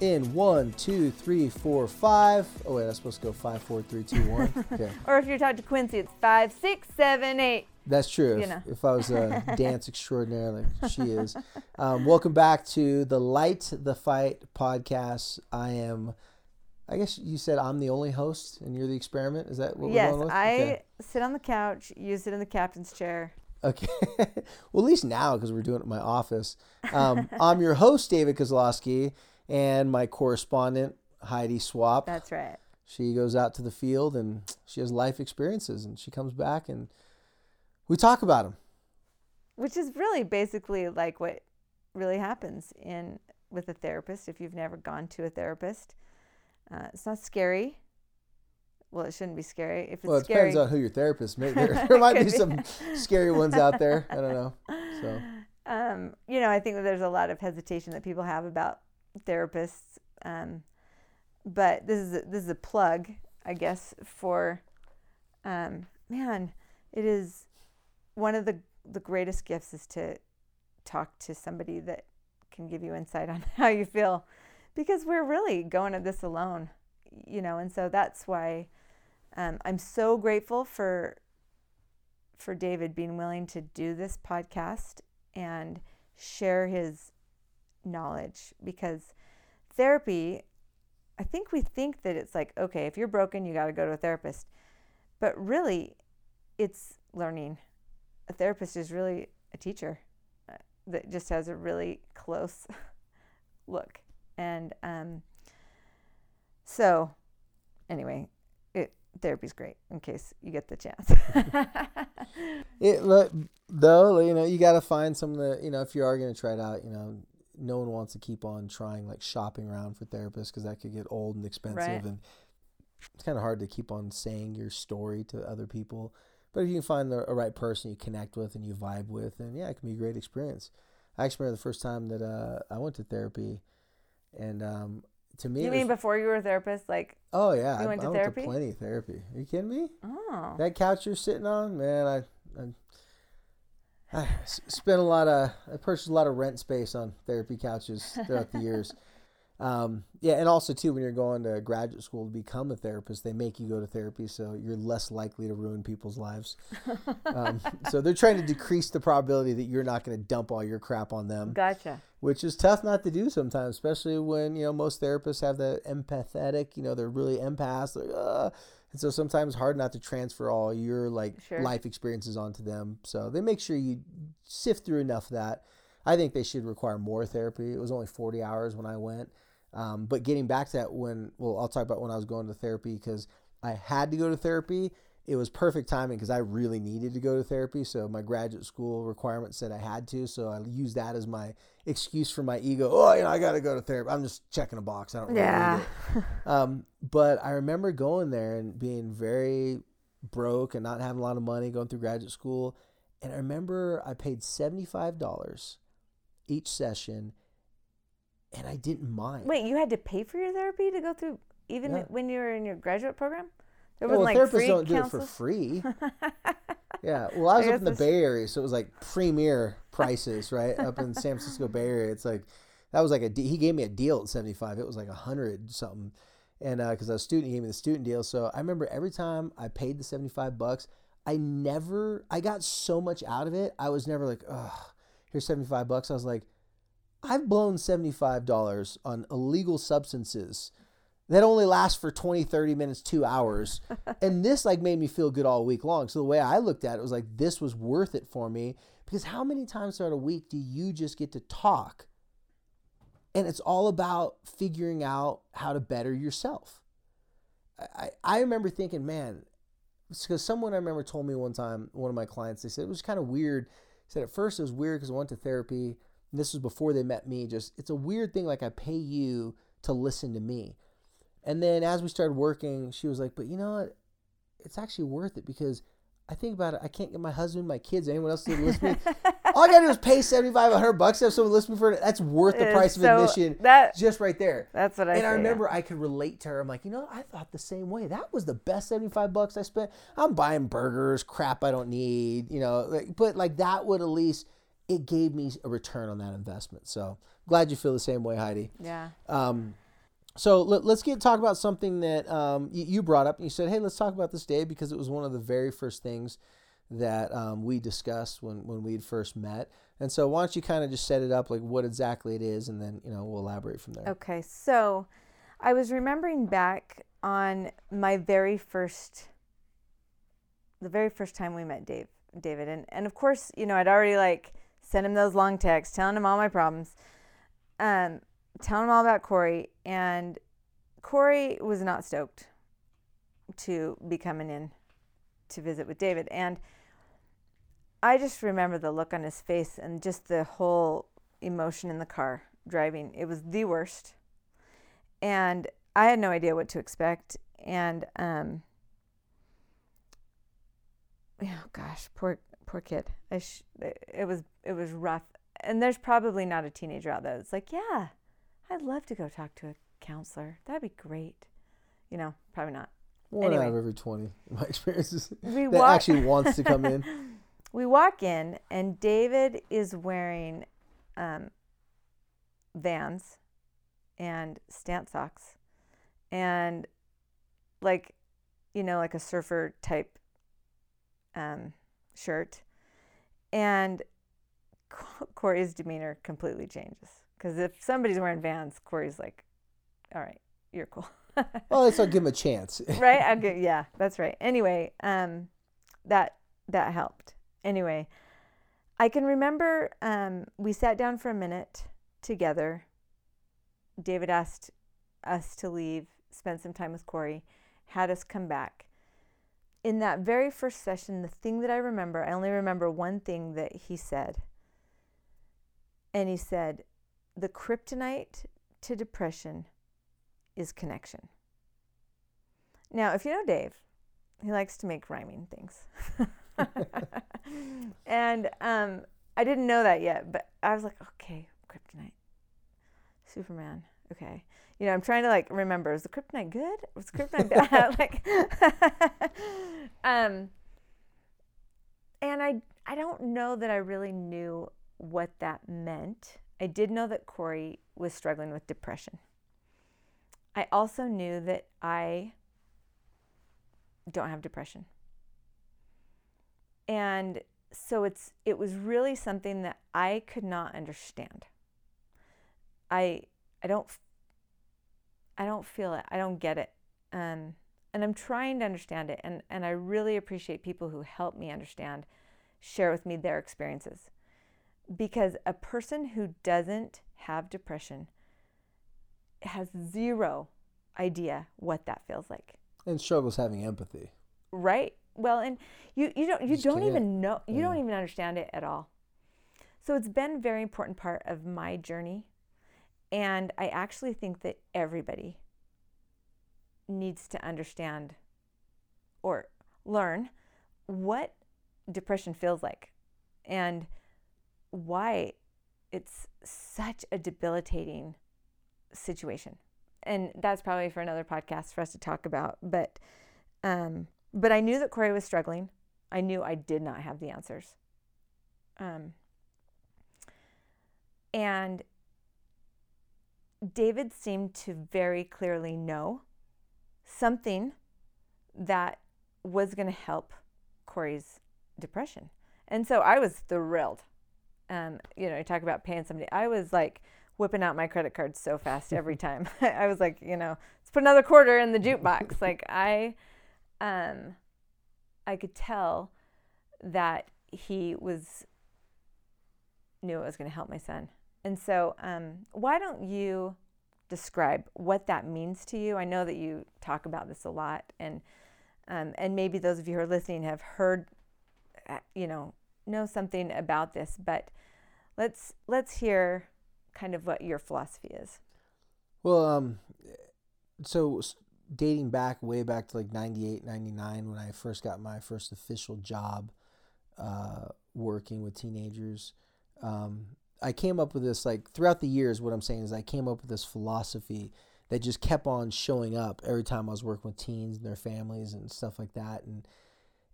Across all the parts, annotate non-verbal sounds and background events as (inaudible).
in one, two, three, four, five. Oh wait, that's supposed to go five, four, three, two, one. (laughs) Okay, Or if you're talking to Quincy, it's five, six, seven, eight. that's true. You If, know. if I was a (laughs) dance extraordinaire like she is. Um, welcome back to the Light the Fight podcast. I am. I guess you said I'm the only host and you're the experiment. Is that what yes, we're going with? I Okay. sit on the couch. You sit in the captain's chair. Okay. (laughs) well, at least now, because we're doing it in my office. Um, I'm your host, David Kozlowski, and my correspondent, Heidi Swapp. That's right. She goes out to the field and she has life experiences, and she comes back and we talk about them. Which is really basically like what really happens in with a therapist. If you've never gone to a therapist, uh, it's not scary. Well, it shouldn't be scary. If it's Well, it scary, depends on who your therapist. May (laughs) there, there might be be. some scary ones out there. I don't know. So (laughs) um, you know, I think that there's a lot of hesitation that people have about therapists. Um, but this is a, this is a plug, I guess, for um, man. It is one of the the greatest gifts is to talk to somebody that can give you insight (laughs) on how you feel, because we're really going at this alone, you know. And so that's why um, I'm so grateful for for David being willing to do this podcast and share his knowledge because therapy I think we think that it's like okay if you're broken you got to go to a therapist. But really it's learning. A therapist is really a teacher uh, that just has a really close (laughs) look. And um so anyway it therapy's great in case you get the chance. (laughs) It look though you know you got to find some of the you know if you are going to try it out you know no one wants to keep on trying like shopping around for therapists because that could get old and expensive Right. and it's kind of hard to keep on saying your story to other people. But if you can find the a right person you connect with and you vibe with then yeah it can be a great experience. I actually remember the first time that uh, i went to therapy and um, to me you it was- mean before you were a therapist like oh yeah you I, went to I therapy? went to plenty of therapy. Are you kidding me? Oh. That couch you're sitting on, man, I, I, I spent a lot of, I purchased a lot of rent space on therapy couches throughout the years. (laughs) Um, yeah, and also too, when you're going to graduate school to become a therapist, they make you go to therapy, so you're less likely to ruin people's lives. Um, (laughs) so they're trying to decrease the probability that you're not going to dump all your crap on them gotcha which is tough not to do sometimes, especially when you know most therapists have that empathetic. You know, they're really empaths, like, uh, and so sometimes hard not to transfer all your like Sure. life experiences onto them. So they make sure you sift through enough of that. I think they should require more therapy. It was only forty hours when I went, um, but getting back to that, when well, I'll talk about when I was going to therapy because I had to go to therapy. It was perfect timing because I really needed to go to therapy. So my graduate school requirement said I had to. So I used that as my excuse for my ego. Oh, you know, I got to go to therapy. I'm just checking a box. I don't really Yeah. need it. Um, but I remember going there and being very broke and not having a lot of money going through graduate school. And I remember I paid $75 each session and I didn't mind. Wait, you had to pay for your therapy to go through even Yeah. when you were in your graduate program? There well, wasn't like therapists don't do it for free. (laughs) Yeah, well, I was I up in the Bay Area, so it was like premier prices, right? Up in San Francisco Bay Area, it's like that was like a he gave me a deal at seventy five. It was like a hundred something, and uh, because I was a student, he gave me the student deal. So I remember every time I paid the seventy five bucks, I never I got so much out of it. I was never like, oh, here's seventy five bucks. I was like, I've blown seventy five dollars on illegal substances that only lasts for 20 30 minutes two hours. (laughs) And this like made me feel good all week long. So the way i looked at it was like this was worth it for me because how many times throughout a week do you just get to talk? And it's all about figuring out how to better yourself. I, I remember thinking man because someone i remember told me one time one of my clients they said it was kind of weird said at first it was weird because i went to therapy. And this was before they met me. Just it's a weird thing like i pay you to listen to me and then as we started working, she was like, "But you know what? It's actually worth it because I think about it. I can't get my husband, my kids, anyone else to listen to me. (laughs) All I gotta do is pay 75, 100 bucks to have someone listen for it. That's worth the It price of so- admission that- just right there. That's what I and say, I yeah. remember I could relate to her. I'm like, you know, I thought the same way. That was the best 75 bucks I spent. I'm buying burgers, crap I don't need, you know, like, but like that would at least it gave me a return on that investment. So glad you feel the same way, Heidi. Yeah. Um, so let, us get talk about something that um, you, you, brought up. You said, "Hey, let's talk about this day because it was one of the very first things that um, we discussed when when we had first met." And so, why don't you kind of just set it up, like what exactly it is, and then you know we'll elaborate from there. Okay, so I was remembering back on my very first, the very first time we met Dave, David, and and of course, you know, I'd already like sent him those long texts telling him all my problems. Um, telling him all about Corey, and Corey was not stoked to be coming in to visit with David. And I just remember the look on his face and just the whole emotion in the car driving. It was the worst. And I had no idea what to expect. And, um, (sighs) oh gosh, poor, poor kid. Sh- it was, it was rough. And there's probably not a teenager out there that's like, yeah, I'd love to go talk to a counselor. That'd be great. You know, probably not. One anyway, out of every 20, in my (laughs) experiences, we that walk- actually wants to come in. (laughs) (laughs) we walk in, and David is wearing um, Vans and Stance socks and like, you know, like a surfer type um, shirt. And Corey's demeanor completely changes. Because if somebody's wearing Vans, Corey's like, all right, you're cool. (laughs) well, let's not give him a chance. (laughs) right? Get, yeah, that's right. Anyway, um, that that helped. Anyway, I can remember um, we sat down for a minute together. David asked us to leave, spend some time with Corey, had us come back. In that very first session, the thing that I remember, I only remember one thing that he said. And he said, the kryptonite to depression is connection. Now, if you know Dave, he likes to make rhyming things. (laughs) and um, I didn't know that yet, but I was like, okay, kryptonite, Superman. Okay. You know, I'm trying to like remember, is the kryptonite good? Was the kryptonite bad? (laughs) (laughs) like, um, and I, I don't know that I really knew what that meant I did know that Corey was struggling with depression. I also knew that I don't have depression. And so it's it was really something that I could not understand. I I don't I don't feel it. I don't get it. Um, and I'm trying to understand it and and I really appreciate people who help me understand, share with me their experiences because a person who doesn't have depression has zero idea what that feels like. And struggles having empathy. Right. Well and you you don't you, don't even know you yeah. don't even understand it at all. So it's been a very important part of my journey. And i actually think that everybody needs to understand or learn what depression feels like. And why it's such a debilitating situation. And that's probably for another podcast for us to talk about. But um, but I knew that Corey was struggling. I knew I did not have the answers. Um, and David seemed to very clearly know something that was going to help Corey's depression. And so I was thrilled um, you know, you talk about paying somebody. I was like whipping out my credit card so fast every (laughs) time. (laughs) I was like, you know, let's put another quarter in the jukebox. (laughs) like I, um, I could tell that he was knew it was going to help my son. And so, um, why don't you describe what that means to you? I know that you talk about this a lot, and um, and maybe those of you who are listening have heard, uh, you know, know something about this, but let's let's hear kind of what your philosophy is. Well, um, so dating back way back to like 98, 99 when I first got my first official job uh, working with teenagers. Um, I came up with this like throughout the years. What I'm saying is I came up with this philosophy that just kept on showing up every time I was working with teens and their families and stuff like that. And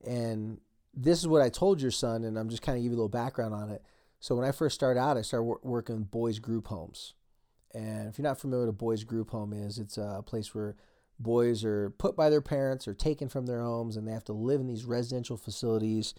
and this is what I told your son, and I'm just kind of give you a little background on it. So when I first started out, I started wor- working boys group homes, And if you're not familiar with a boys group home is, it's a place where boys are put by their parents or taken from their homes and they have to live in these residential facilities.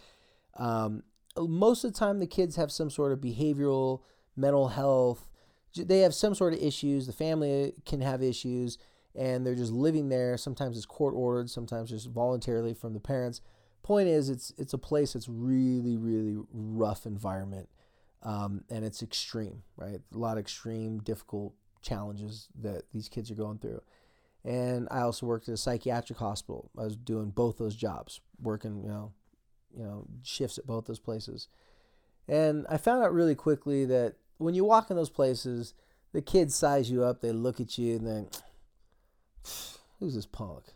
Um, most of the time, the kids have some sort of behavioral, mental health. They have some sort of issues. The family can have issues, and they're just living there. Sometimes it's court ordered, sometimes just voluntarily from the parents. Point is, it's it's a place that's really, really rough environment, um, and it's extreme, right? A lot of extreme, difficult challenges that these kids are going through. And I also worked at a psychiatric hospital. I was doing both those jobs, working, you know, you know, shifts at both those places. And I found out really quickly that when you walk in those places, the kids size you up, they look at you and then who's this punk?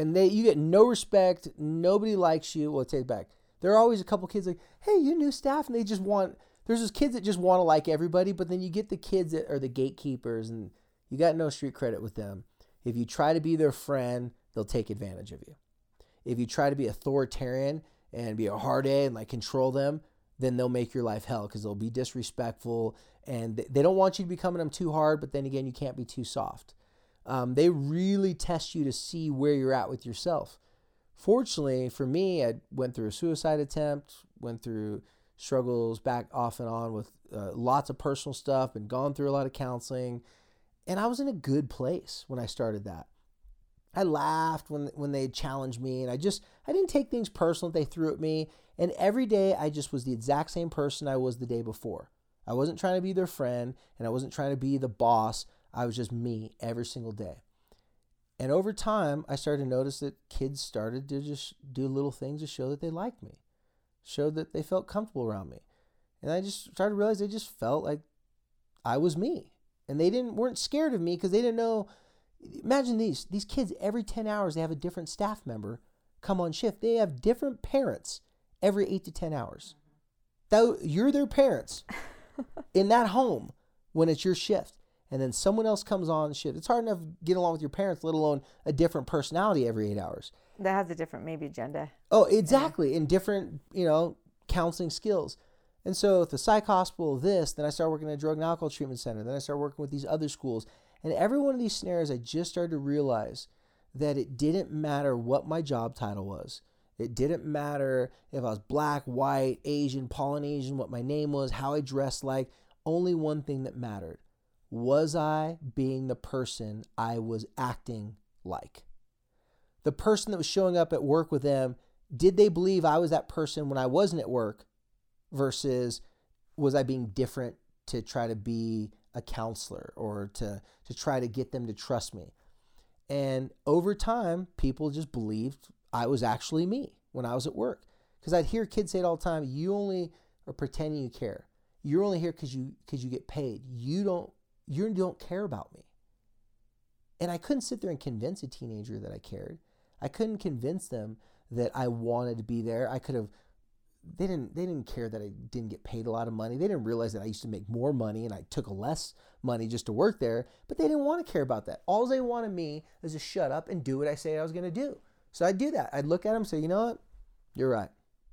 And they you get no respect, nobody likes you. Well, take it back. There are always a couple kids like, hey, you new staff, and they just want there's those kids that just want to like everybody, but then you get the kids that are the gatekeepers and you got no street credit with them. If you try to be their friend, they'll take advantage of you. If you try to be authoritarian, and be a hard A and like control them, then they'll make your life hell because they'll be disrespectful and they don't want you to be coming them too hard, but then again, you can't be too soft. Um, they really test you to see where you're at with yourself. Fortunately for me, I went through a suicide attempt, went through struggles back off and on with uh, lots of personal stuff, and gone through a lot of counseling, and I was in a good place when I started that. I laughed when when they challenged me, and I just I didn't take things personal that they threw at me. And every day I just was the exact same person I was the day before. I wasn't trying to be their friend, and I wasn't trying to be the boss. I was just me every single day. And over time, I started to notice that kids started to just do little things to show that they liked me, showed that they felt comfortable around me. And I just started to realize they just felt like I was me. And they didn't weren't scared of me because they didn't know imagine these these kids every 10 hours they have a different staff member come on shift they have different parents every 8 to 10 hours mm-hmm. that you're their parents (laughs) in that home when it's your shift and then someone else comes on shift it's hard enough getting along with your parents let alone a different personality every 8 hours that has a different maybe agenda oh exactly yeah. in different you know counseling skills and so the psych hospital this then i started working at a drug and alcohol treatment center then i started working with these other schools and every one of these scenarios, I just started to realize that it didn't matter what my job title was. It didn't matter if I was black, white, Asian, Polynesian, what my name was, how I dressed like. Only one thing that mattered was I being the person I was acting like? The person that was showing up at work with them, did they believe I was that person when I wasn't at work versus was I being different to try to be a counselor or to to try to get them to trust me. And over time, people just believed I was actually me when I was at work. Because I'd hear kids say it all the time, you only are pretending you care. You're only here because you because you get paid. You don't you don't care about me. And I couldn't sit there and convince a teenager that I cared. I couldn't convince them that I wanted to be there. I could have they didn't they didn't care that I didn't get paid a lot of money. They didn't realize that I used to make more money and I took less money just to work there, but they didn't want to care about that. All they wanted me is to shut up and do what I say I was going to do. So I'd do that. I'd look at them say, "You know what? You're right.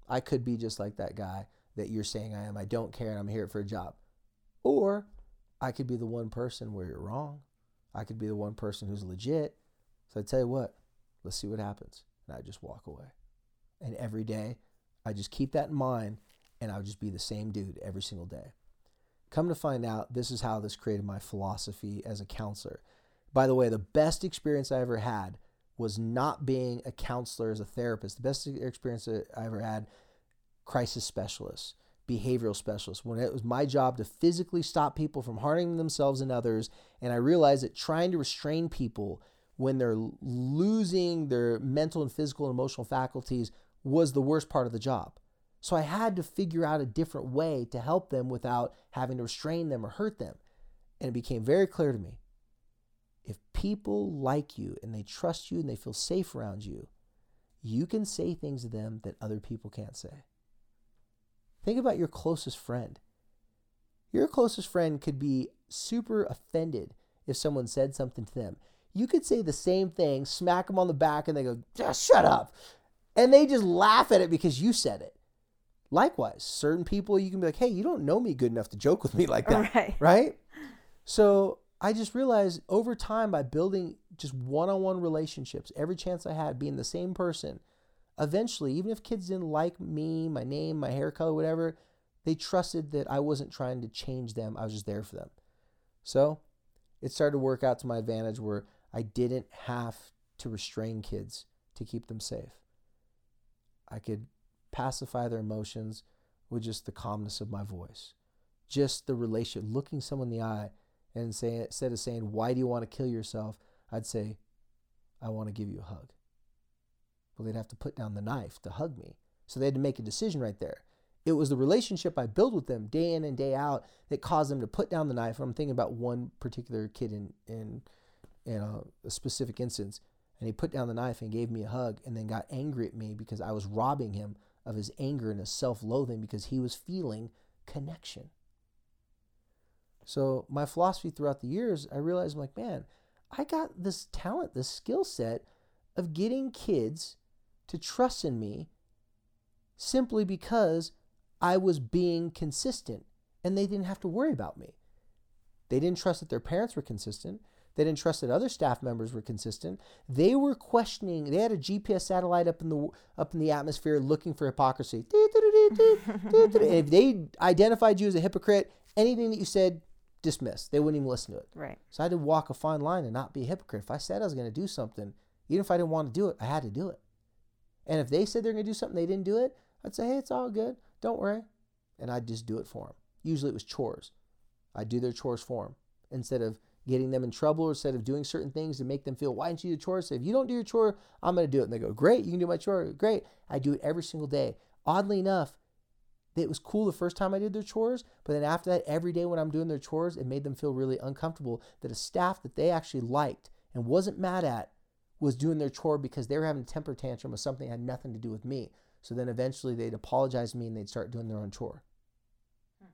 I could be just like that guy that you're saying I am. I don't care and I'm here for a job." Or I could be the one person where you're wrong. I could be the one person who's legit. So I tell you what, let's see what happens. And I just walk away. And every day I just keep that in mind and I would just be the same dude every single day. Come to find out, this is how this created my philosophy as a counselor. By the way, the best experience I ever had was not being a counselor as a therapist. The best experience I ever had, crisis specialist, behavioral specialist, when it was my job to physically stop people from harming themselves and others. And I realized that trying to restrain people when they're losing their mental and physical and emotional faculties was the worst part of the job. So I had to figure out a different way to help them without having to restrain them or hurt them. And it became very clear to me if people like you and they trust you and they feel safe around you, you can say things to them that other people can't say. Think about your closest friend. Your closest friend could be super offended if someone said something to them. You could say the same thing, smack them on the back, and they go, just shut up and they just laugh at it because you said it. Likewise, certain people you can be like, "Hey, you don't know me good enough to joke with me like that." Right. (laughs) Right? So I just realized over time by building just one on one relationships, every chance I had being the same person, eventually, even if kids didn't like me, my name, my hair color, whatever, they trusted that I wasn't trying to change them. I was just there for them. So it started to work out to my advantage where I didn't have to restrain kids to keep them safe. I could pacify their emotions with just the calmness of my voice, just the relation, looking someone in the eye and saying, instead of saying, Why do you want to kill yourself? I'd say, I want to give you a hug. Well, they'd have to put down the knife to hug me. So they had to make a decision right there. It was the relationship I built with them day in and day out that caused them to put down the knife. I'm thinking about one particular kid in in, in a, a specific instance, and he put down the knife and gave me a hug, and then got angry at me because I was robbing him of his anger and his self-loathing because he was feeling connection. So my philosophy throughout the years, I realized I'm like, man, I got this talent, this skill set of getting kids to trust in me simply because I was being consistent and they didn't have to worry about me. They didn't trust that their parents were consistent. They didn't trust that other staff members were consistent. They were questioning. They had a GPS satellite up in the up in the atmosphere looking for hypocrisy. if they identified you as a hypocrite, anything that you said dismissed. They wouldn't even listen to it. Right. So I had to walk a fine line and not be a hypocrite. If I said I was going to do something, even if I didn't want to do it, I had to do it. And if they said they're going to do something they didn't do it, I'd say, hey, it's all good. Don't worry. And I'd just do it for them. Usually it was chores. I'd do their chores for them instead of getting them in trouble or instead of doing certain things to make them feel, why didn't you do chores? Say, if you don't do your chore, I'm going to do it. And they go, great, you can do my chore. Great. I do it every single day. Oddly enough, it was cool the first time I did their chores, but then after that, every day when I'm doing their chores, it made them feel really uncomfortable that a staff that they actually liked and wasn't mad at was doing their chore because they were having a temper tantrum of something that had nothing to do with me. So then eventually they'd apologize to me and they'd start doing their own chore. Hmm.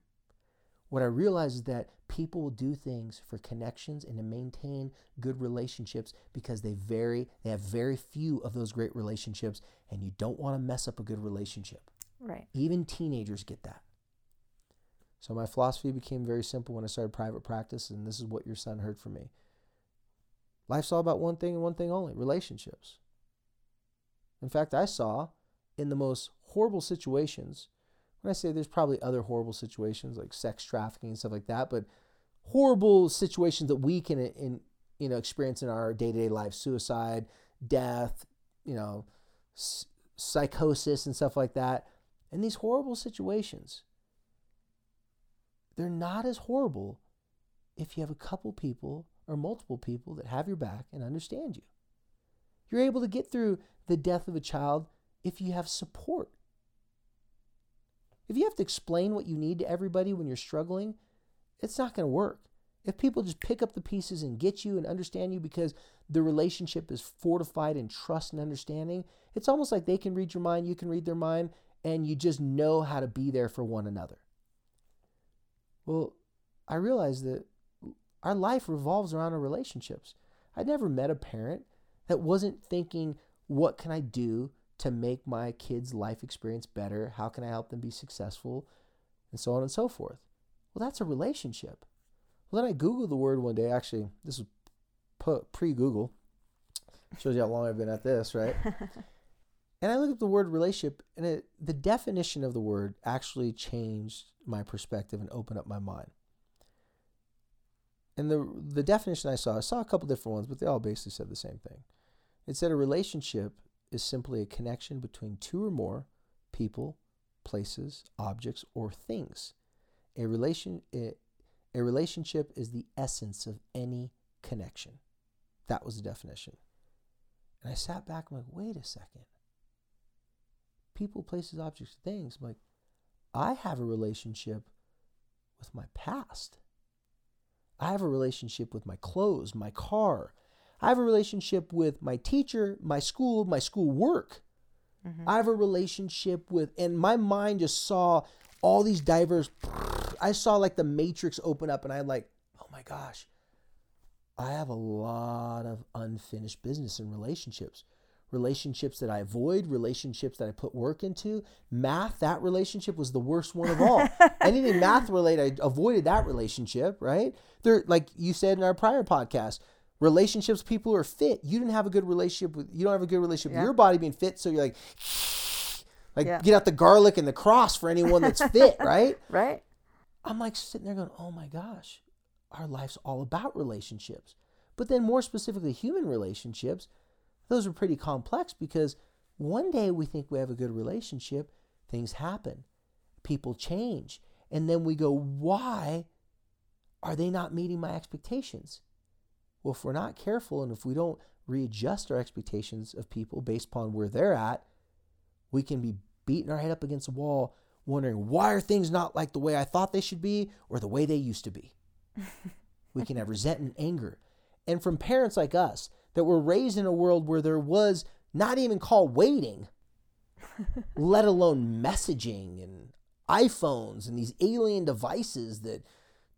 What I realized is that people will do things for connections and to maintain good relationships because they very they have very few of those great relationships and you don't want to mess up a good relationship. Right. Even teenagers get that. So my philosophy became very simple when I started private practice and this is what your son heard from me. Life's all about one thing and one thing only, relationships. In fact, I saw in the most horrible situations, when I say there's probably other horrible situations like sex trafficking and stuff like that, but horrible situations that we can in, you know experience in our day-to-day life, suicide, death, you know, s- psychosis and stuff like that. And these horrible situations, they're not as horrible if you have a couple people or multiple people that have your back and understand you. You're able to get through the death of a child if you have support. If you have to explain what you need to everybody when you're struggling, it's not going to work. If people just pick up the pieces and get you and understand you because the relationship is fortified in trust and understanding, it's almost like they can read your mind, you can read their mind, and you just know how to be there for one another. Well, I realized that our life revolves around our relationships. I never met a parent that wasn't thinking, what can I do to make my kids' life experience better? How can I help them be successful? And so on and so forth. Well, that's a relationship. Well, then I Googled the word one day. Actually, this was pre Google. Shows you how long I've been at this, right? (laughs) and I looked at the word relationship, and it, the definition of the word actually changed my perspective and opened up my mind. And the the definition I saw, I saw a couple different ones, but they all basically said the same thing. It said a relationship is simply a connection between two or more people, places, objects, or things. A relation a, a relationship is the essence of any connection. That was the definition. And I sat back I'm like, wait a second. People, places, objects, things. I'm like, I have a relationship with my past. I have a relationship with my clothes, my car. I have a relationship with my teacher, my school, my school work. Mm-hmm. I have a relationship with, and my mind just saw all these diverse. I saw like the matrix open up, and I'm like, oh my gosh, I have a lot of unfinished business and relationships. Relationships that I avoid, relationships that I put work into. Math, that relationship was the worst one of all. (laughs) Anything math related, I avoided that relationship, right? There, like you said in our prior podcast, relationships, people who are fit. You didn't have a good relationship with, you don't have a good relationship Yeah. with your body being fit. So you're like, (sniffs) like Yeah. get out the garlic and the cross for anyone that's fit, (laughs) right? Right? I'm like sitting there going, oh my gosh, our life's all about relationships. But then, more specifically, human relationships, those are pretty complex because one day we think we have a good relationship, things happen, people change. And then we go, why are they not meeting my expectations? Well, if we're not careful and if we don't readjust our expectations of people based upon where they're at, we can be beating our head up against a wall, wondering why are things not like the way I thought they should be or the way they used to be. (laughs) we can have resentment and anger. And from parents like us that were raised in a world where there was not even call waiting, (laughs) let alone messaging and iPhones and these alien devices that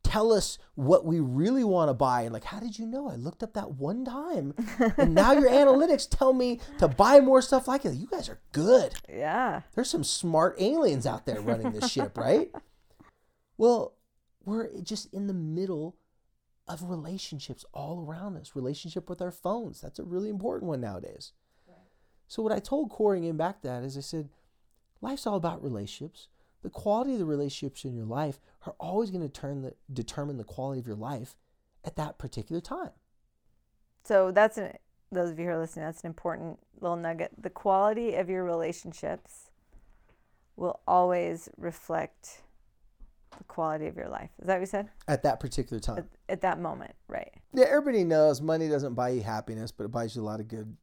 tell us what we really want to buy. And like, how did you know? I looked up that one time. And now your (laughs) analytics tell me to buy more stuff like it. You guys are good. Yeah. There's some smart aliens out there running this ship, right? (laughs) Well, we're just in the middle of relationships all around us. Relationship with our phones. That's a really important one nowadays. So what I told Corey and back that is I said, life's all about relationships. The quality of the relationships in your life are always going to determine the quality of your life at that particular time. So that's an, those of you who are listening, that's an important little nugget. The quality of your relationships will always reflect the quality of your life. Is that what you said? At that particular time. At, at that moment, right? Yeah, everybody knows money doesn't buy you happiness, but it buys you a lot of good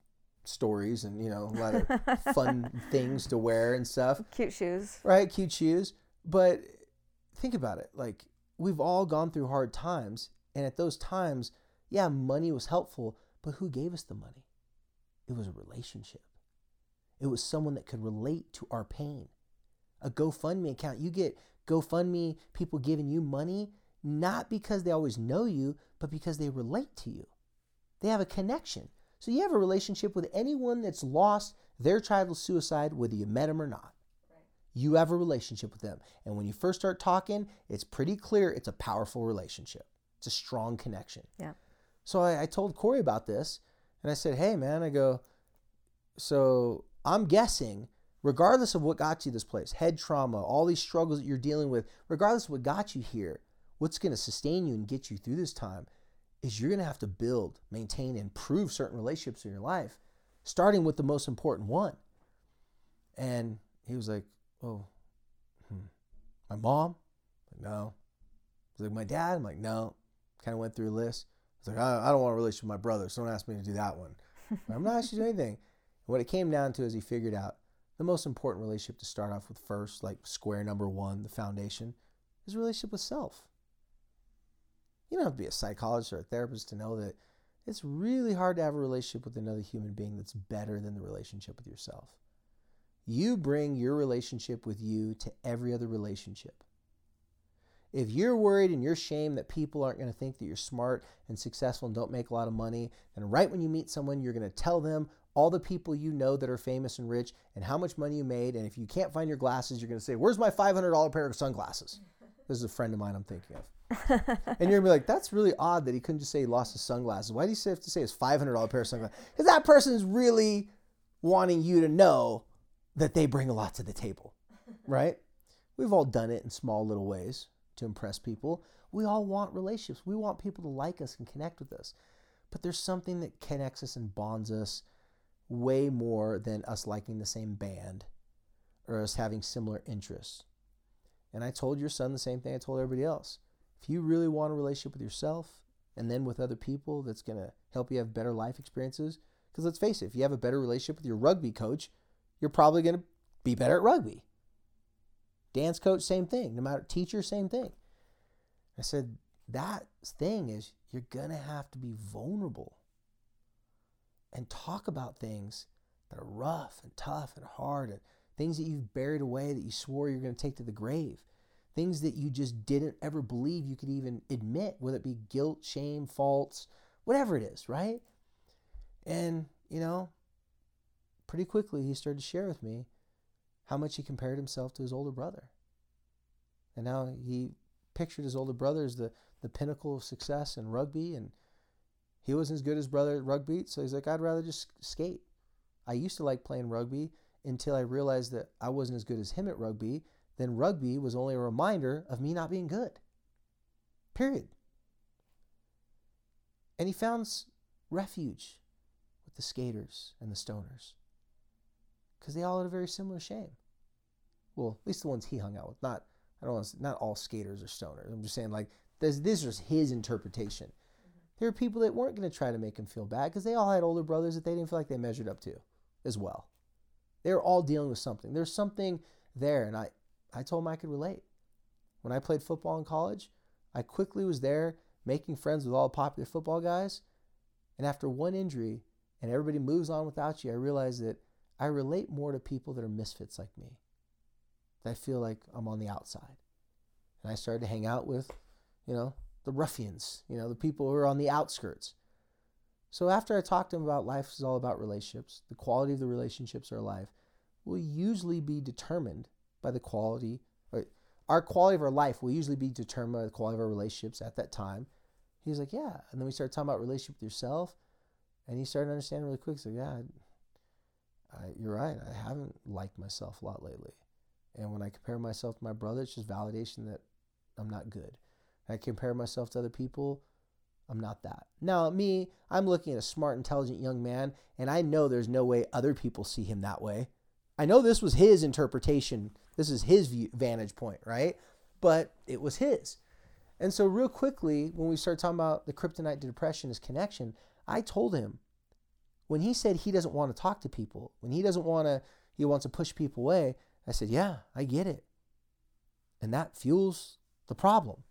stories and you know a lot of (laughs) fun things to wear and stuff. Cute shoes. Right, cute shoes. But think about it. Like we've all gone through hard times, and at those times, yeah, money was helpful, but who gave us the money? It was a relationship. It was someone that could relate to our pain. A GoFundMe account, you get GoFundMe people giving you money not because they always know you, but because they relate to you. They have a connection. So you have a relationship with anyone that's lost their child to suicide, whether you met them or not. You have a relationship with them. And when you first start talking, it's pretty clear it's a powerful relationship. It's a strong connection. Yeah. So I, I told Corey about this and I said, hey, man, I go, so I'm guessing, regardless of what got you this place, head trauma, all these struggles that you're dealing with, regardless of what got you here, what's going to sustain you and get you through this time is you're going to have to build, maintain, improve certain relationships in your life, starting with the most important one. And he was like, oh, hmm. my mom? Like, no. He's like, my dad? I'm like, no. Kind of went through a list. Was like, I, I don't want a relationship with my brother, so don't ask me to do that one. (laughs) I'm not asking you to do anything. What it came down to is he figured out the most important relationship to start off with first, like square number one, the foundation, is relationship with self. You don't have to be a psychologist or a therapist to know that it's really hard to have a relationship with another human being that's better than the relationship with yourself. You bring your relationship with you to every other relationship. If you're worried and you're ashamed that people aren't going to think that you're smart and successful and don't make a lot of money, then right when you meet someone, you're going to tell them all the people you know that are famous and rich and how much money you made. And if you can't find your glasses, you're going to say, Where's my $500 pair of sunglasses? (laughs) This is a friend of mine I'm thinking of. (laughs) and you're gonna be like, that's really odd that he couldn't just say he lost his sunglasses. Why do you have to say his five hundred dollar pair of sunglasses? Because that person's really wanting you to know that they bring a lot to the table, (laughs) right? We've all done it in small little ways to impress people. We all want relationships. We want people to like us and connect with us. But there's something that connects us and bonds us way more than us liking the same band or us having similar interests. And I told your son the same thing I told everybody else. If you really want a relationship with yourself and then with other people that's going to help you have better life experiences, because let's face it, if you have a better relationship with your rugby coach, you're probably going to be better at rugby. Dance coach, same thing. No matter teacher, same thing. I said, that thing is you're going to have to be vulnerable and talk about things that are rough and tough and hard and things that you've buried away that you swore you're going to take to the grave things that you just didn't ever believe you could even admit, whether it be guilt, shame, faults, whatever it is, right? And, you know, pretty quickly he started to share with me how much he compared himself to his older brother. And now he pictured his older brother as the, the pinnacle of success in rugby, and he wasn't as good as brother at rugby, so he's like, I'd rather just skate. I used to like playing rugby until I realized that I wasn't as good as him at rugby. Then rugby was only a reminder of me not being good. Period. And he found refuge with the skaters and the stoners because they all had a very similar shame. Well, at least the ones he hung out with. Not, I don't want to, not all skaters are stoners. I'm just saying like this. This was his interpretation. There are people that weren't going to try to make him feel bad because they all had older brothers that they didn't feel like they measured up to, as well. They were all dealing with something. There's something there, and I, I told him I could relate. When I played football in college, I quickly was there making friends with all the popular football guys. And after one injury, and everybody moves on without you, I realized that I relate more to people that are misfits like me. That I feel like I'm on the outside. And I started to hang out with, you know, the ruffians, you know, the people who are on the outskirts. So after I talked to him about life is all about relationships, the quality of the relationships in our life will usually be determined by the quality, our quality of our life will usually be determined by the quality of our relationships at that time. He's like, yeah. And then we started talking about relationship with yourself and he started understanding really quick. So yeah, I, you're right. I haven't liked myself a lot lately. And when I compare myself to my brother, it's just validation that I'm not good. I compare myself to other people, I'm not that. Now, me, I'm looking at a smart, intelligent young man, and I know there's no way other people see him that way. I know this was his interpretation. This is his view, vantage point, right? But it was his. And so, real quickly, when we start talking about the kryptonite to depression as connection, I told him when he said he doesn't want to talk to people, when he doesn't want to, he wants to push people away, I said, Yeah, I get it. And that fuels the problem.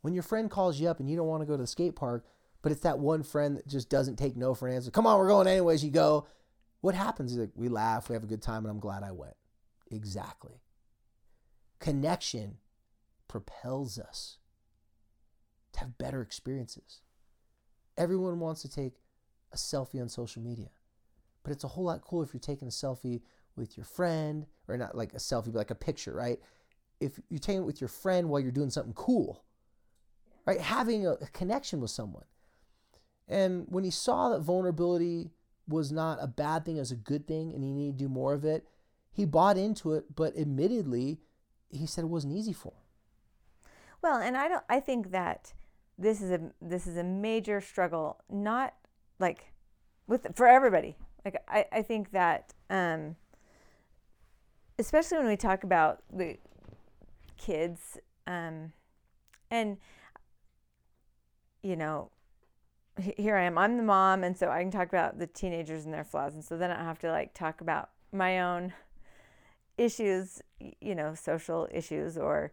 When your friend calls you up and you don't want to go to the skate park, but it's that one friend that just doesn't take no for an answer. Come on, we're going anyways. You go. What happens is like we laugh, we have a good time, and I'm glad I went. Exactly. Connection propels us to have better experiences. Everyone wants to take a selfie on social media, but it's a whole lot cooler if you're taking a selfie with your friend, or not like a selfie, but like a picture, right? If you're taking it with your friend while you're doing something cool, right? Having a, connection with someone. And when he saw that vulnerability was not a bad thing, as a good thing, and he needed to do more of it, he bought into it, but admittedly, he said it wasn't easy for him. Well, and I don't I think that this is a this is a major struggle not like with for everybody like i, I think that um, especially when we talk about the kids um, and you know here i am i'm the mom and so i can talk about the teenagers and their flaws and so then i have to like talk about my own issues you know social issues or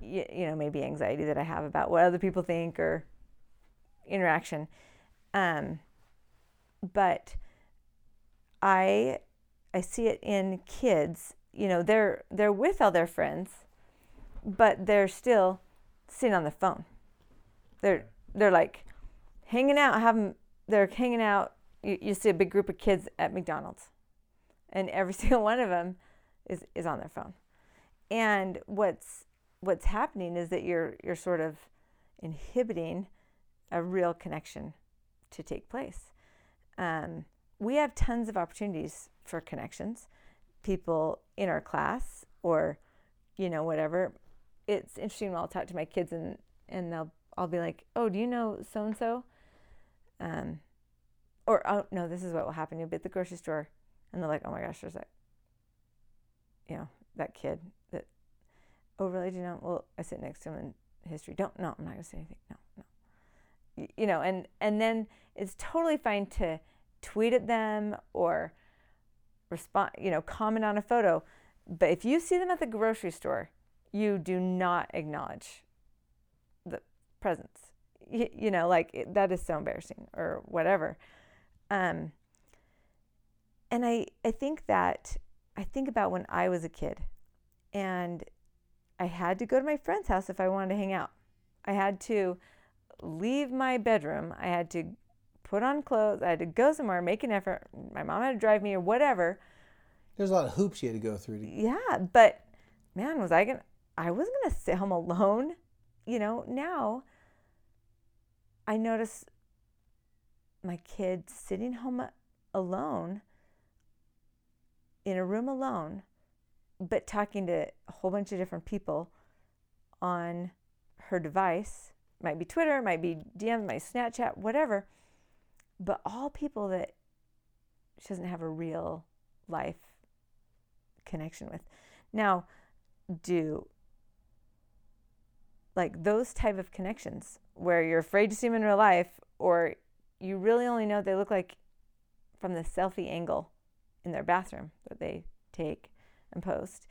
you, you know maybe anxiety that I have about what other people think or interaction. Um, but I I see it in kids. You know, they're they're with all their friends, but they're still sitting on the phone. They're they're like hanging out, having they're hanging out. You, you see a big group of kids at McDonald's, and every (laughs) single one of them is is on their phone. And what's what's happening is that you're you're sort of inhibiting a real connection to take place. Um, we have tons of opportunities for connections, people in our class or you know whatever. It's interesting when I'll talk to my kids and and they'll I'll be like, oh, do you know so and so? Or oh no, this is what will happen. You'll be at the grocery store and they're like, oh my gosh, there's that, you know, that kid overlay genome. Well, I sit next to him in history. Don't no, I'm not gonna say anything. No, no. You know, and and then it's totally fine to tweet at them or respond. You know, comment on a photo. But if you see them at the grocery store, you do not acknowledge the presence. You, you know, like it, that is so embarrassing or whatever. Um, and I I think that I think about when I was a kid, and I had to go to my friend's house if I wanted to hang out. I had to leave my bedroom. I had to put on clothes. I had to go somewhere, make an effort. My mom had to drive me or whatever. There's a lot of hoops you had to go through. To... Yeah, but man, was I gonna? I wasn't gonna sit home alone. You know, now I notice my kid sitting home alone in a room alone, but talking to a whole bunch of different people on her device. Might be Twitter, might be DM, might Snapchat, whatever. But all people that she doesn't have a real life connection with. Now, do like those type of connections where you're afraid to see them in real life or you really only know what they look like from the selfie angle in their bathroom that they take and post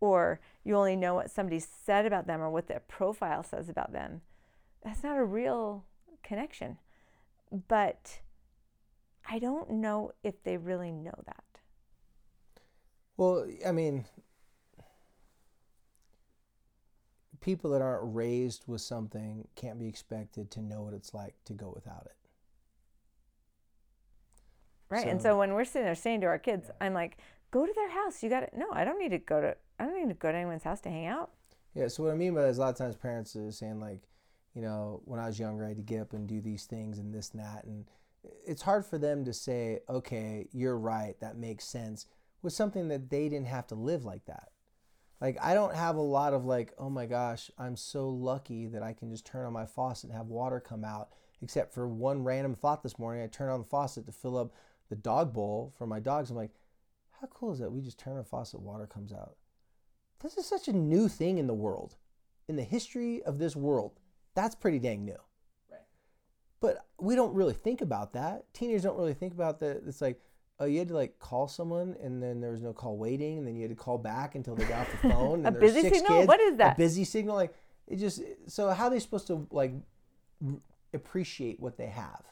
or you only know what somebody said about them or what their profile says about them that's not a real connection. But i don't know if they really know that. Well i mean people that aren't raised with something can't be expected to know what it's like to go without it. Right. So, and so when we're sitting there saying to our kids, yeah. I'm like, go to their house. You got to, no, I don't need to go to, I don't need to go to anyone's house to hang out. Yeah. So what I mean by that is a lot of times parents are saying like, you know, when I was younger, I had to get up and do these things and this and that. And it's hard for them to say, okay, you're right. That makes sense with something that they didn't have to live like that. Like I don't have a lot of like, oh my gosh, I'm so lucky that I can just turn on my faucet and have water come out. Except for one random thought this morning, I turned on the faucet to fill up the dog bowl for my dogs. I'm like, how cool is that? We just turn on faucet, water comes out. This is such a new thing in the world, in the history of this world. That's pretty dang new. Right. But we don't really think about that. Teenagers don't really think about that. It's like, oh, you had to like call someone and then there was no call waiting and then you had to call back until they got off the (laughs) phone. a busy signal? Kids, what is that? A busy signal? Like it just, so how are they supposed to like appreciate what they have?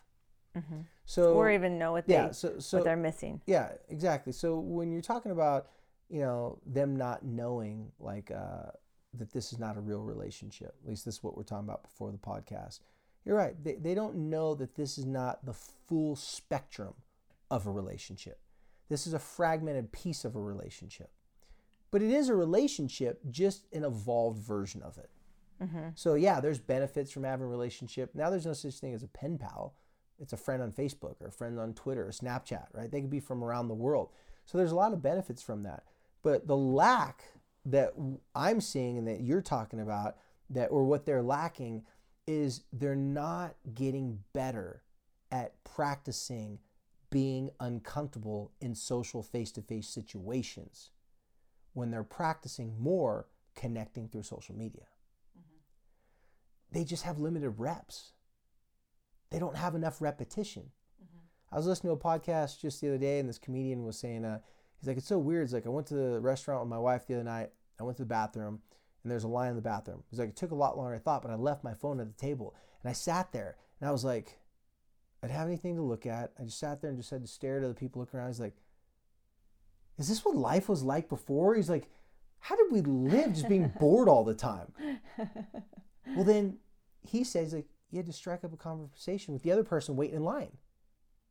Mm-hmm. So, or even know what they, yeah, so, so, what they're missing. Yeah, exactly. So when you're talking about, you know, them not knowing like, uh, that this is not a real relationship. At least this is what we're talking about before the podcast. You're right. They, they don't know that this is not the full spectrum of a relationship. This is a fragmented piece of a relationship. But it is a relationship, just an evolved version of it. Mm-hmm. So, yeah, there's benefits from having a relationship. Now, there's no such thing as a pen pal. It's a friend on Facebook or a friend on Twitter or Snapchat, right? They could be from around the world. So, there's a lot of benefits from that. But the lack that I'm seeing and that you're talking about, that or what they're lacking, is they're not getting better at practicing being uncomfortable in social face to face situations when they're practicing more connecting through social media. Mm-hmm. They just have limited reps, they don't have enough repetition. Mm-hmm. I was listening to a podcast just the other day, and this comedian was saying, uh, he's like, it's so weird. It's like, I went to the restaurant with my wife the other night, I went to the bathroom, and there's a line in the bathroom. He's like, it took a lot longer than I thought, but I left my phone at the table. And I sat there, and I was like, I didn't have anything to look at. I just sat there and just had to stare at other people looking around. He's like, is this what life was like before? He's like, how did we live just being (laughs) bored all the time? well, then he says, like, you had to strike up a conversation with the other person waiting in line.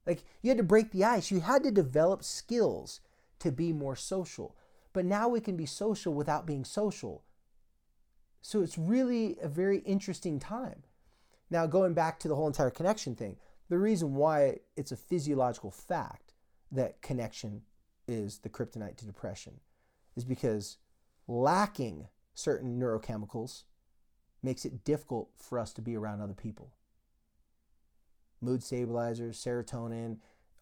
Like, you had to break the ice. You had to develop skills to be more social. But now we can be social without being social. So it's really a very interesting time. Now, going back to the whole entire connection thing, the reason why it's a physiological fact that connection is the kryptonite to depression is because lacking certain neurochemicals makes it difficult for us to be around other people. Mood stabilizers, serotonin,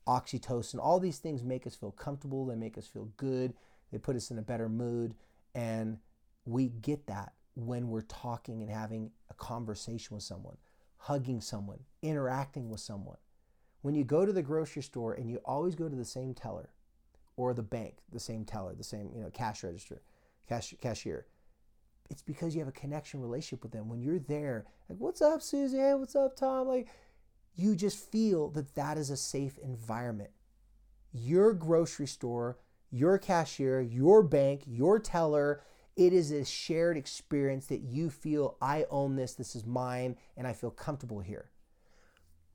oxytocin, all these things make us feel comfortable, they make us feel good, they put us in a better mood, and we get that when we're talking and having a conversation with someone hugging someone, interacting with someone. When you go to the grocery store and you always go to the same teller or the bank, the same teller, the same, you know, cash register, cash, cashier, it's because you have a connection relationship with them. When you're there, like, what's up, Susie? What's up, Tom? Like, you just feel that that is a safe environment. Your grocery store, your cashier, your bank, your teller, it is a shared experience that you feel, I own this, this is mine, and I feel comfortable here.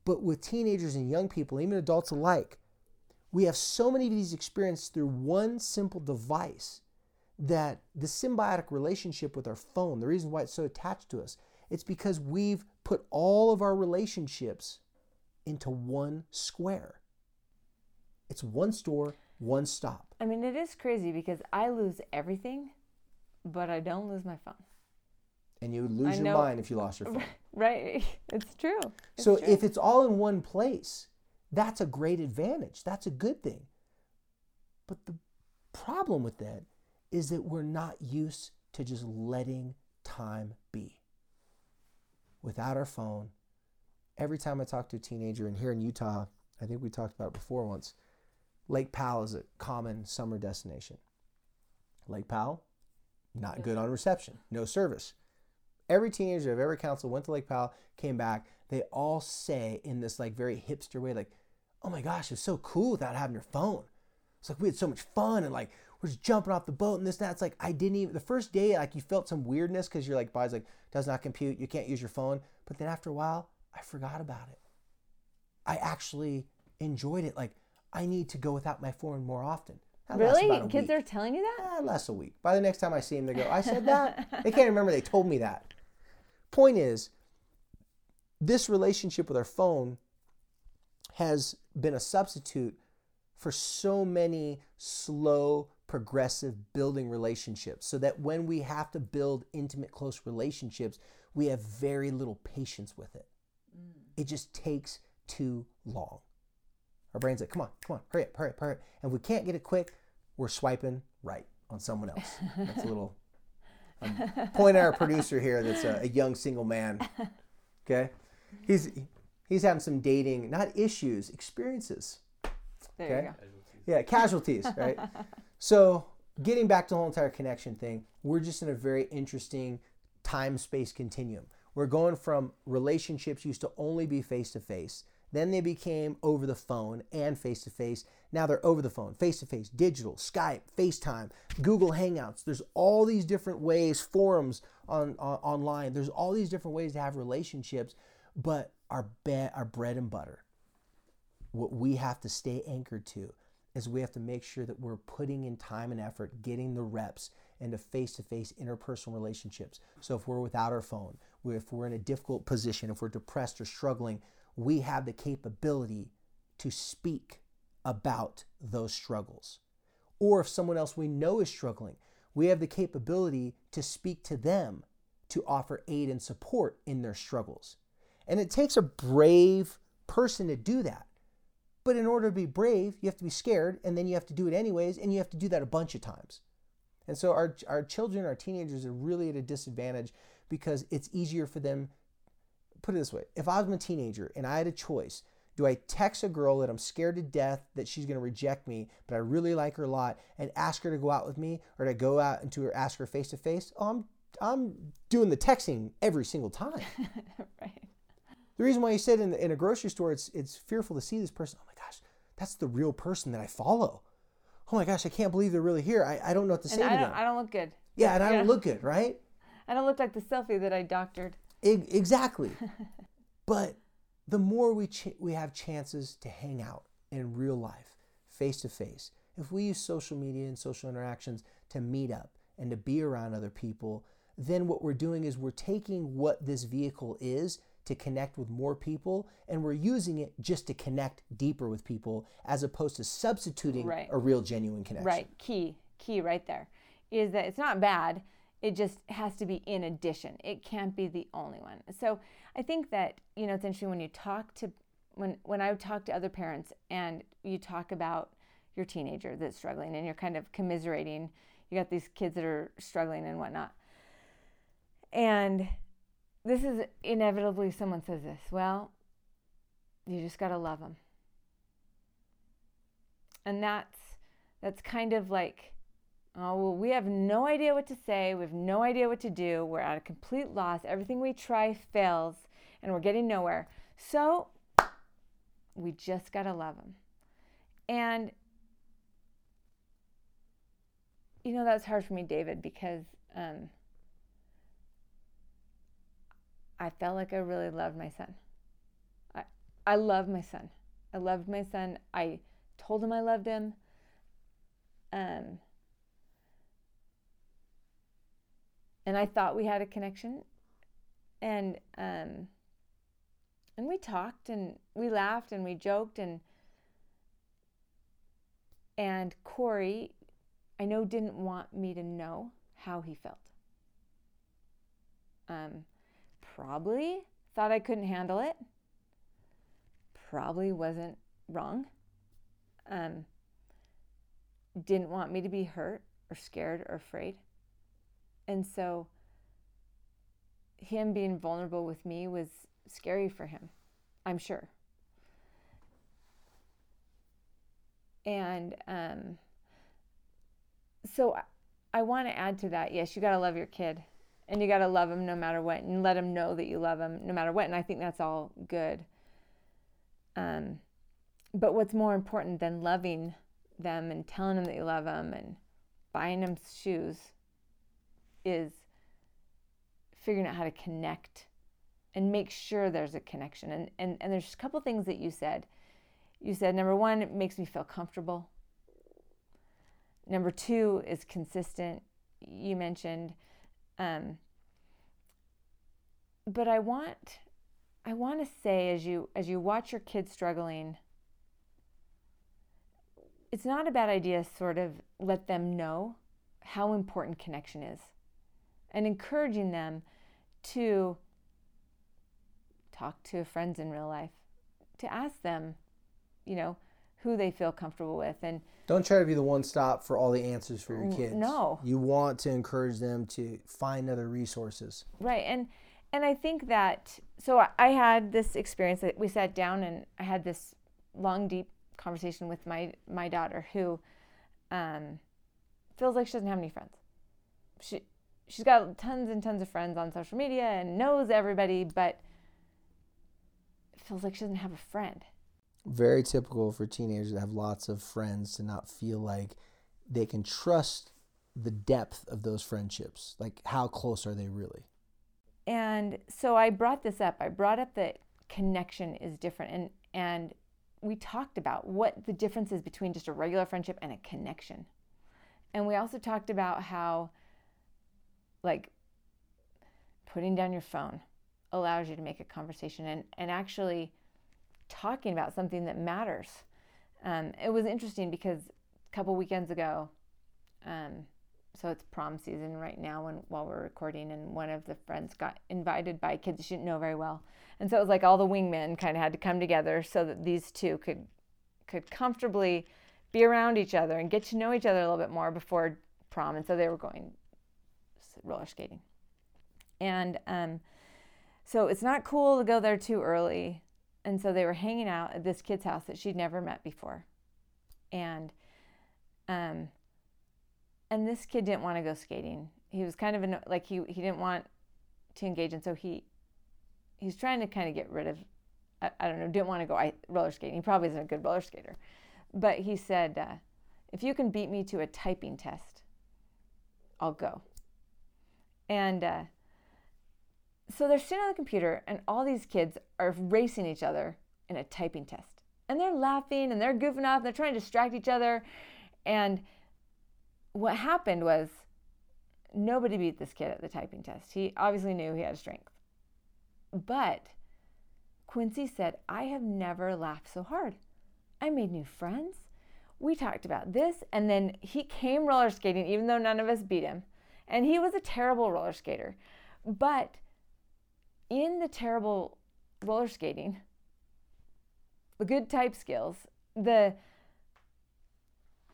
But with teenagers and young people, even adults alike, we have so many of these experiences through one simple device that the symbiotic relationship with our phone, the reason why it's so attached to us, it's because we've put all of our relationships into one square. It's one store, one stop. I mean, it is crazy because I lose everything, but I don't lose my phone. And you would lose I your know- mind if you lost your phone. (laughs) Right? It's true. It's so true. if it's all in one place, that's a great advantage. That's a good thing. But the problem with that is that we're not used to just letting time be. Without our phone, every time I talk to a teenager, and here in Utah, I think we talked about it before once, Lake Powell is a common summer destination. Lake Powell, not good mm-hmm. on reception, no service. Every teenager I've ever counseled went to Lake Powell, came back. They all say in this like very hipster way, like, "Oh my gosh, it's so cool without having your phone." It's like we had so much fun and like we're just jumping off the boat and this and that. It's like I didn't even the first day like you felt some weirdness because you're like body's like does not compute. You can't use your phone. But then after a while, I forgot about it. I actually enjoyed it. Like I need to go without my phone more often. That really? Kids week. are telling you that? Eh, less a week. By the next time I see them, they go, I (laughs) said that? they can't remember they told me that. Point is, this relationship with our phone has been a substitute for so many slow, progressive building relationships. So that when we have to build intimate, close relationships, we have very little patience with it. It just takes too long. Our brain's like, come on, come on, hurry up, hurry up, hurry up. And if we can't get it quick, we're swiping right on someone else. That's a little I'm pointing at our producer here that's a, a young single man. Okay? He's he's having some dating, not issues, experiences. There Okay. you go. Yeah, casualties, right? (laughs) so getting back to the whole entire connection thing, we're just in a very interesting time space continuum. We're going from relationships used to only be face to face. Then they became over the phone and face to face. Now they're over the phone, face to face, digital, Skype, FaceTime, Google Hangouts. There's all these different ways, forums on, on online. There's all these different ways to have relationships, but our be- our bread and butter, what we have to stay anchored to is we have to make sure that we're putting in time and effort, getting the reps into face to face interpersonal relationships. So if we're without our phone, if we're in a difficult position, if we're depressed or struggling, we have the capability to speak about those struggles. Or if someone else we know is struggling, we have the capability to speak to them to offer aid and support in their struggles. And it takes a brave person to do that. But in order to be brave, you have to be scared, and then you have to do it anyways, and you have to do that a bunch of times. And so our, our children, our teenagers are really at a disadvantage because it's easier for them. Put it this way if I was a teenager and I had a choice, do I text a girl that I'm scared to death that she's going to reject me, but I really like her a lot, and ask her to go out with me, or to go out and to her, ask her face to face? Oh, I'm I'm doing the texting every single time. (laughs) right. The reason why you said in, in a grocery store, it's it's fearful to see this person. Oh my gosh, that's the real person that I follow. Oh my gosh, I can't believe they're really here. I, I don't know what to say And to I don't, them. I don't look good. yeah, and I don't look good, right? (laughs) I don't look like the selfie that I doctored. Exactly. (laughs) but the more we ch- we have chances to hang out in real life, face to face, if we use social media and social interactions to meet up and to be around other people, then what we're doing is we're taking what this vehicle is to connect with more people and we're using it just to connect deeper with people as opposed to substituting Right. a real genuine connection. Right. Key, key right there is that it's not bad. It just has to be in addition. It can't be the only one. So I think that, you know, it's interesting when you talk to, when, when I talk to other parents and you talk about your teenager that's struggling and you're kind of commiserating, you got these kids that are struggling and whatnot. And this is inevitably someone says this, well, you just got to love them. And that's, that's kind of like, oh, well, we have no idea what to say. We have no idea what to do. We're at a complete loss. Everything we try fails and we're getting nowhere. So we just got to love them. And, you know, that's hard for me, David, because um, I felt like I really loved my son. I, I love my son. I loved my son. I told him I loved him. Um, and I thought we had a connection. And um, and we talked and we laughed and we joked and and Corey, I know didn't want me to know how he felt. Um, probably thought I couldn't handle it. Probably wasn't wrong. Um, didn't want me to be hurt or scared or afraid. And so him being vulnerable with me was scary for him, I'm sure. And um, so I, I want to add to that. Yes, you got to love your kid and you got to love him no matter what and let him know that you love him no matter what. And I think that's all good. Um, but what's more important than loving them and telling them that you love them and buying them shoes is figuring out how to connect and make sure there's a connection. And, and, and there's a couple things that you said. You said, number one, it makes me feel comfortable. Number two is consistent. You mentioned, um, but I want, I want to say as you as you watch your kids struggling, it's not a bad idea. Sort of let them know how important connection is, and encouraging them to talk to friends in real life, to ask them, you know, who they feel comfortable with and don't try to be the one stop for all the answers for your kids. No. You want to encourage them to find other resources. Right. And and I think that so I had this experience that we sat down and I had this long deep conversation with my my daughter who um, feels like she doesn't have any friends. She she's got tons and tons of friends on social media and knows everybody, but feels like she doesn't have a friend. Very typical for teenagers to have lots of friends to not feel like they can trust the depth of those friendships. Like, how close are they really? And so I brought this up. I brought up that connection is different. And, and we talked about what the difference is between just a regular friendship and a connection. And we also talked about how, like, putting down your phone allows you to make a conversation and, and actually talking about something that matters. Um, it was interesting because a couple weekends ago, um, so it's prom season right now when while we're recording, and one of the friends got invited by kids she didn't know very well, and so it was like all the wingmen kind of had to come together so that these two could could comfortably be around each other and get to know each other a little bit more before prom, and so they were going roller skating, and um, so it's not cool to go there too early. And so they were hanging out at this kid's house that she'd never met before. And um and this kid didn't want to go skating. He was kind of an, like he he didn't want to engage and so he he's trying to kind of get rid of I, I don't know, didn't want to go roller skating. He probably isn't a good roller skater. But he said, uh, if you can beat me to a typing test, I'll go. And uh, so they're sitting on the computer, and all these kids are racing each other in a typing test. And they're laughing and they're goofing off, and they're trying to distract each other. And what happened was nobody beat this kid at the typing test. He obviously knew he had strength. But Quincy said, I have never laughed so hard. I made new friends. We talked about this. And then he came roller skating, even though none of us beat him. And he was a terrible roller skater. But in the terrible roller skating, the good type skills, the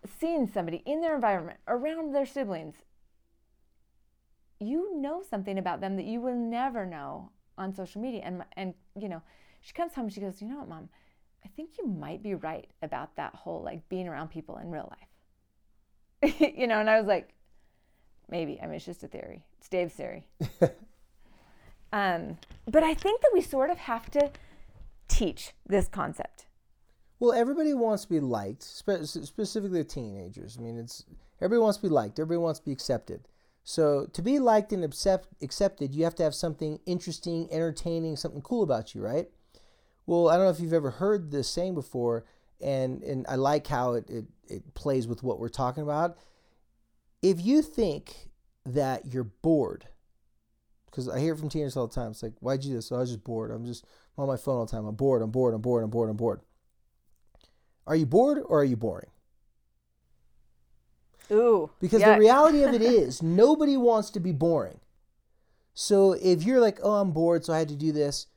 seeing somebody in their environment around their siblings, you know something about them that you will never know on social media. And and you know, she comes home, and she goes, you know what, mom, I think you might be right about that whole like being around people in real life. (laughs) you know, and I was like, maybe. I mean, it's just a theory. It's Dave's theory. (laughs) Um, but I think that we sort of have to teach this concept. Well, everybody wants to be liked, spe- specifically teenagers. I mean, it's everybody wants to be liked. Everybody wants to be accepted. So to be liked and accept, accepted, you have to have something interesting, entertaining, something cool about you, right? Well, I don't know if you've ever heard this saying before, and and I like how it it, it plays with what we're talking about. If you think that you're bored, because I hear from teenagers all the time, it's like, why'd you do this? Oh, I was just bored. I'm just I'm on my phone all the time. I'm bored. I'm bored. I'm bored. I'm bored. I'm bored. Are you bored or are you boring? Ooh. Because yuck. the reality of it (laughs) is, nobody wants to be boring. So if you're like, oh, I'm bored, so I had to do this,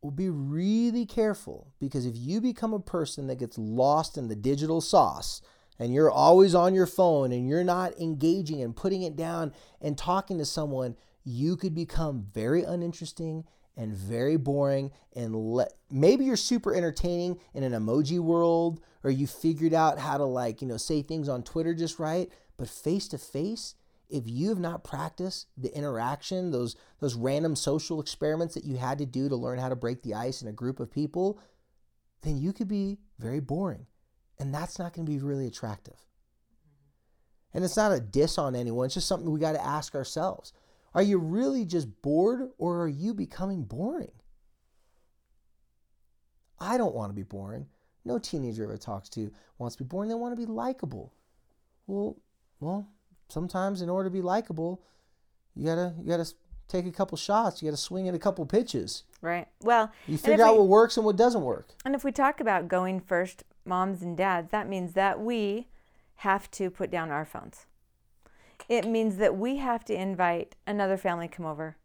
well, be really careful because if you become a person that gets lost in the digital sauce and you're always on your phone and you're not engaging and putting it down and talking to someone, you could become very uninteresting and very boring and let maybe you're super entertaining in an emoji world or you figured out how to like you know say things on twitter just right but face to face if you have not practiced the interaction those those random social experiments that you had to do to learn how to break the ice in a group of people then you could be very boring and that's not going to be really attractive and it's not a diss on anyone it's just something we got to ask ourselves are you really just bored or are you becoming boring? I don't want to be boring. No teenager ever talks to wants to be boring. They want to be likable. Well, well, sometimes in order to be likable, you gotta you gotta take a couple shots. You gotta swing at a couple pitches. Right. Well, You figure out we, what works and what doesn't work. And if we talk about going first, moms and dads, that means that we have to put down our phones it means that we have to invite another family come over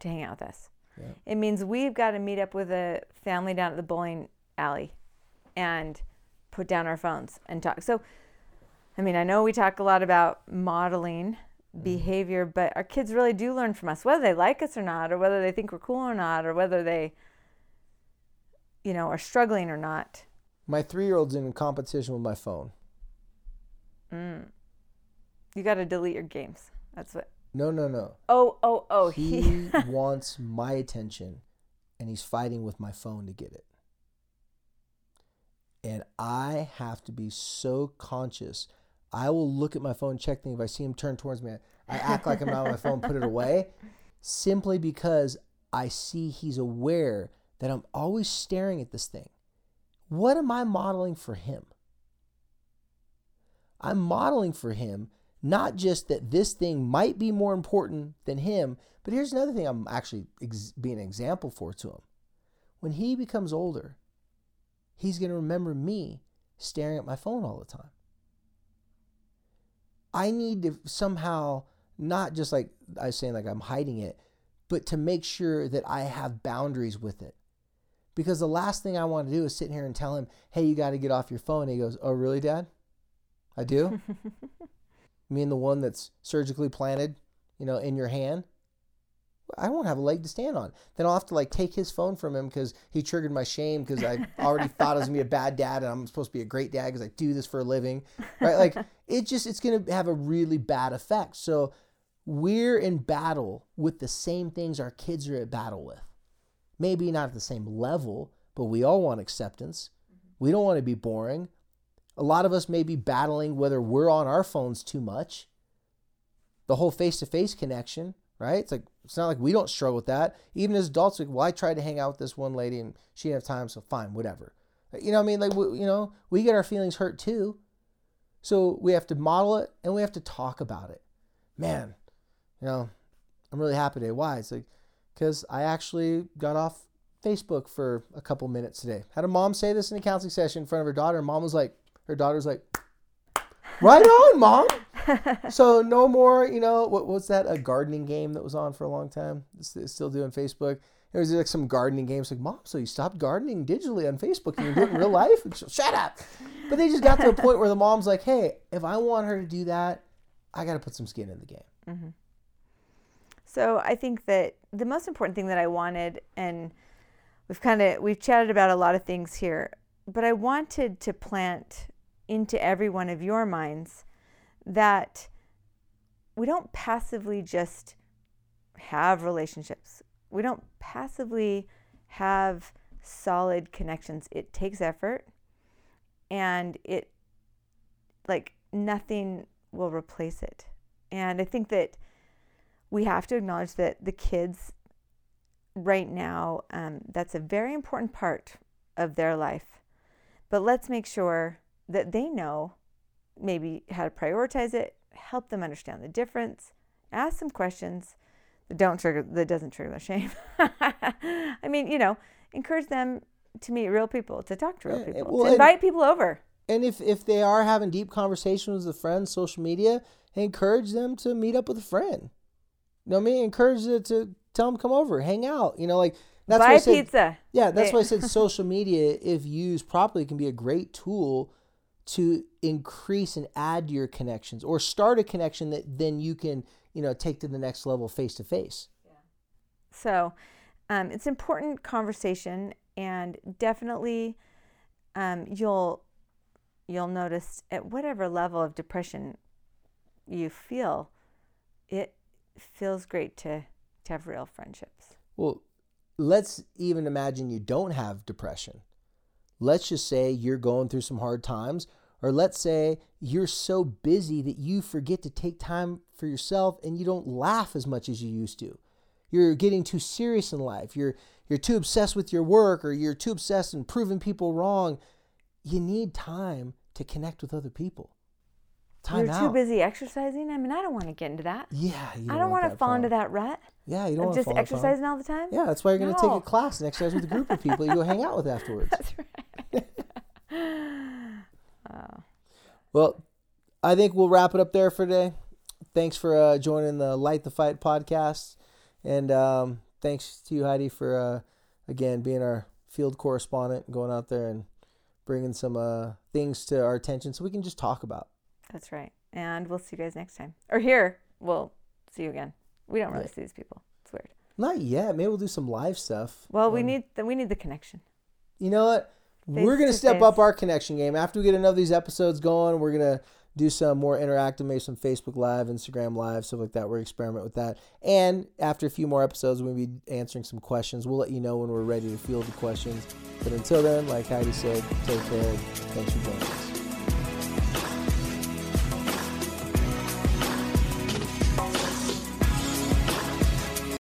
to hang out with us. Yeah. It means we've got to meet up with a family down at the bowling alley and put down our phones and talk. So, I mean, I know we talk a lot about modeling mm-hmm. behavior, but our kids really do learn from us, whether they like us or not, or whether they think we're cool or not, or whether they, you know, are struggling or not. My three year old's in competition with my phone. Mm. You got to delete your games. That's what. No, no, no. Oh, oh, oh. He (laughs) (laughs) wants my attention and he's fighting with my phone to get it. And I have to be so conscious. I will look at my phone, check things. If I see him turn towards me, I act like I'm not on my phone, put it away, simply because I see he's aware that I'm always staring at this thing. What am I modeling for him? I'm modeling for him not just that this thing might be more important than him, but here's another thing I'm actually ex- being an example for to him. When he becomes older, he's going to remember me staring at my phone all the time. I need to somehow not just like I was saying, like I'm hiding it, but to make sure that I have boundaries with it. Because the last thing I want to do is sit here and tell him, hey, you got to get off your phone. And he goes, oh, really, Dad? I do? (laughs) mean the one that's surgically planted, you know, in your hand, I won't have a leg to stand on. Then I'll have to like take his phone from him because he triggered my shame because I already (laughs) thought I was gonna be a bad dad and I'm supposed to be a great dad because I do this for a living, right? Like (laughs) it just it's gonna have a really bad effect. So we're in battle with the same things our kids are at battle with. Maybe not at the same level, but we all want acceptance. Mm-hmm. We don't want to be boring. A lot of us may be battling whether we're on our phones too much. The whole face to face connection, right? It's like it's not like we don't struggle with that. Even as adults, like, well, I tried to hang out with this one lady and she didn't have time, so fine, whatever. You know, what I mean, like, we, you know, we get our feelings hurt too. So we have to model it and we have to talk about it. Man, you know, I'm really happy today. Why? It's like because I actually got off Facebook for a couple minutes today. Had a mom say this in a counseling session in front of her daughter, and mom was like, her daughter's like, right on, mom. (laughs) so no more, you know, what was that? A gardening game that was on for a long time. It's, it's still doing Facebook. It was like some gardening games. Like, mom, so you stopped gardening digitally on Facebook and you do it in real life? (laughs) Shut up. But they just got to a point where the mom's like, hey, if I want her to do that, I got to put some skin in the game. Mm-hmm. So I think that the most important thing that I wanted, and we've kind of we've chatted about a lot of things here, but I wanted to plant into every one of your minds that we don't passively just have relationships. We don't passively have solid connections. It takes effort and it, like, nothing will replace it. And I think that we have to acknowledge that the kids right now, um, that's a very important part of their life. But let's make sure that they know maybe how to prioritize it, help them understand the difference, ask some questions that don't trigger that doesn't trigger their shame. (laughs) I mean, you know, encourage them to meet real people, to talk to real people, well, to and- invite people over. And if if they are having deep conversations with a friends, social media, encourage them to meet up with a friend. You know what I mean? Encourage them to tell them come over, hang out. You know, like that's why Buy I said, pizza. Yeah, that's why I said (laughs) social media, if used properly, can be a great tool to increase and add to your connections or start a connection that then you can, you know, take to the next level face to face. So um, it's important conversation, and definitely um, you'll you'll notice at whatever level of depression you feel, it feels great to to have real friendships. Well, let's even imagine you don't have depression. Let's just say you're going through some hard times, or let's say you're so busy that you forget to take time for yourself and you don't laugh as much as you used to. You're getting too serious in life. You're you're too obsessed with your work or you're too obsessed in proving people wrong. You need time to connect with other people. Time You're out. too busy exercising. I mean, I don't want to get into that. Yeah, you I don't want to fall into that rut Yeah, you don't want to just fall in that problem. exercising all the time. Yeah, that's why you're going to take a class and exercise with a group of people you go hang out with afterwards. (laughs) That's right. oh, (laughs) (laughs) Well, I think we'll wrap it up there for today. Thanks for uh, joining the Light the Fight podcast. And um, thanks to you, Heidi, for, uh, again, being our field correspondent, going out there and bringing some uh, things to our attention so we can just talk about. That's right. And we'll see you guys next time. Or here, we'll see you again. We don't really Yeah. see these people. It's weird. Not yet. Maybe we'll do some live stuff. Well, we Um, need the, we need the connection. You know what? Face we're gonna to step face. up our connection game after we get enough of these episodes going. We're gonna do some more interactive, maybe some Facebook Live, Instagram Live, stuff like that. We're experiment with that. And after a few more episodes, we'll be answering some questions. We'll let you know when we're ready to field the questions. But until then, like Heidi said, take care. Thanks for joining us.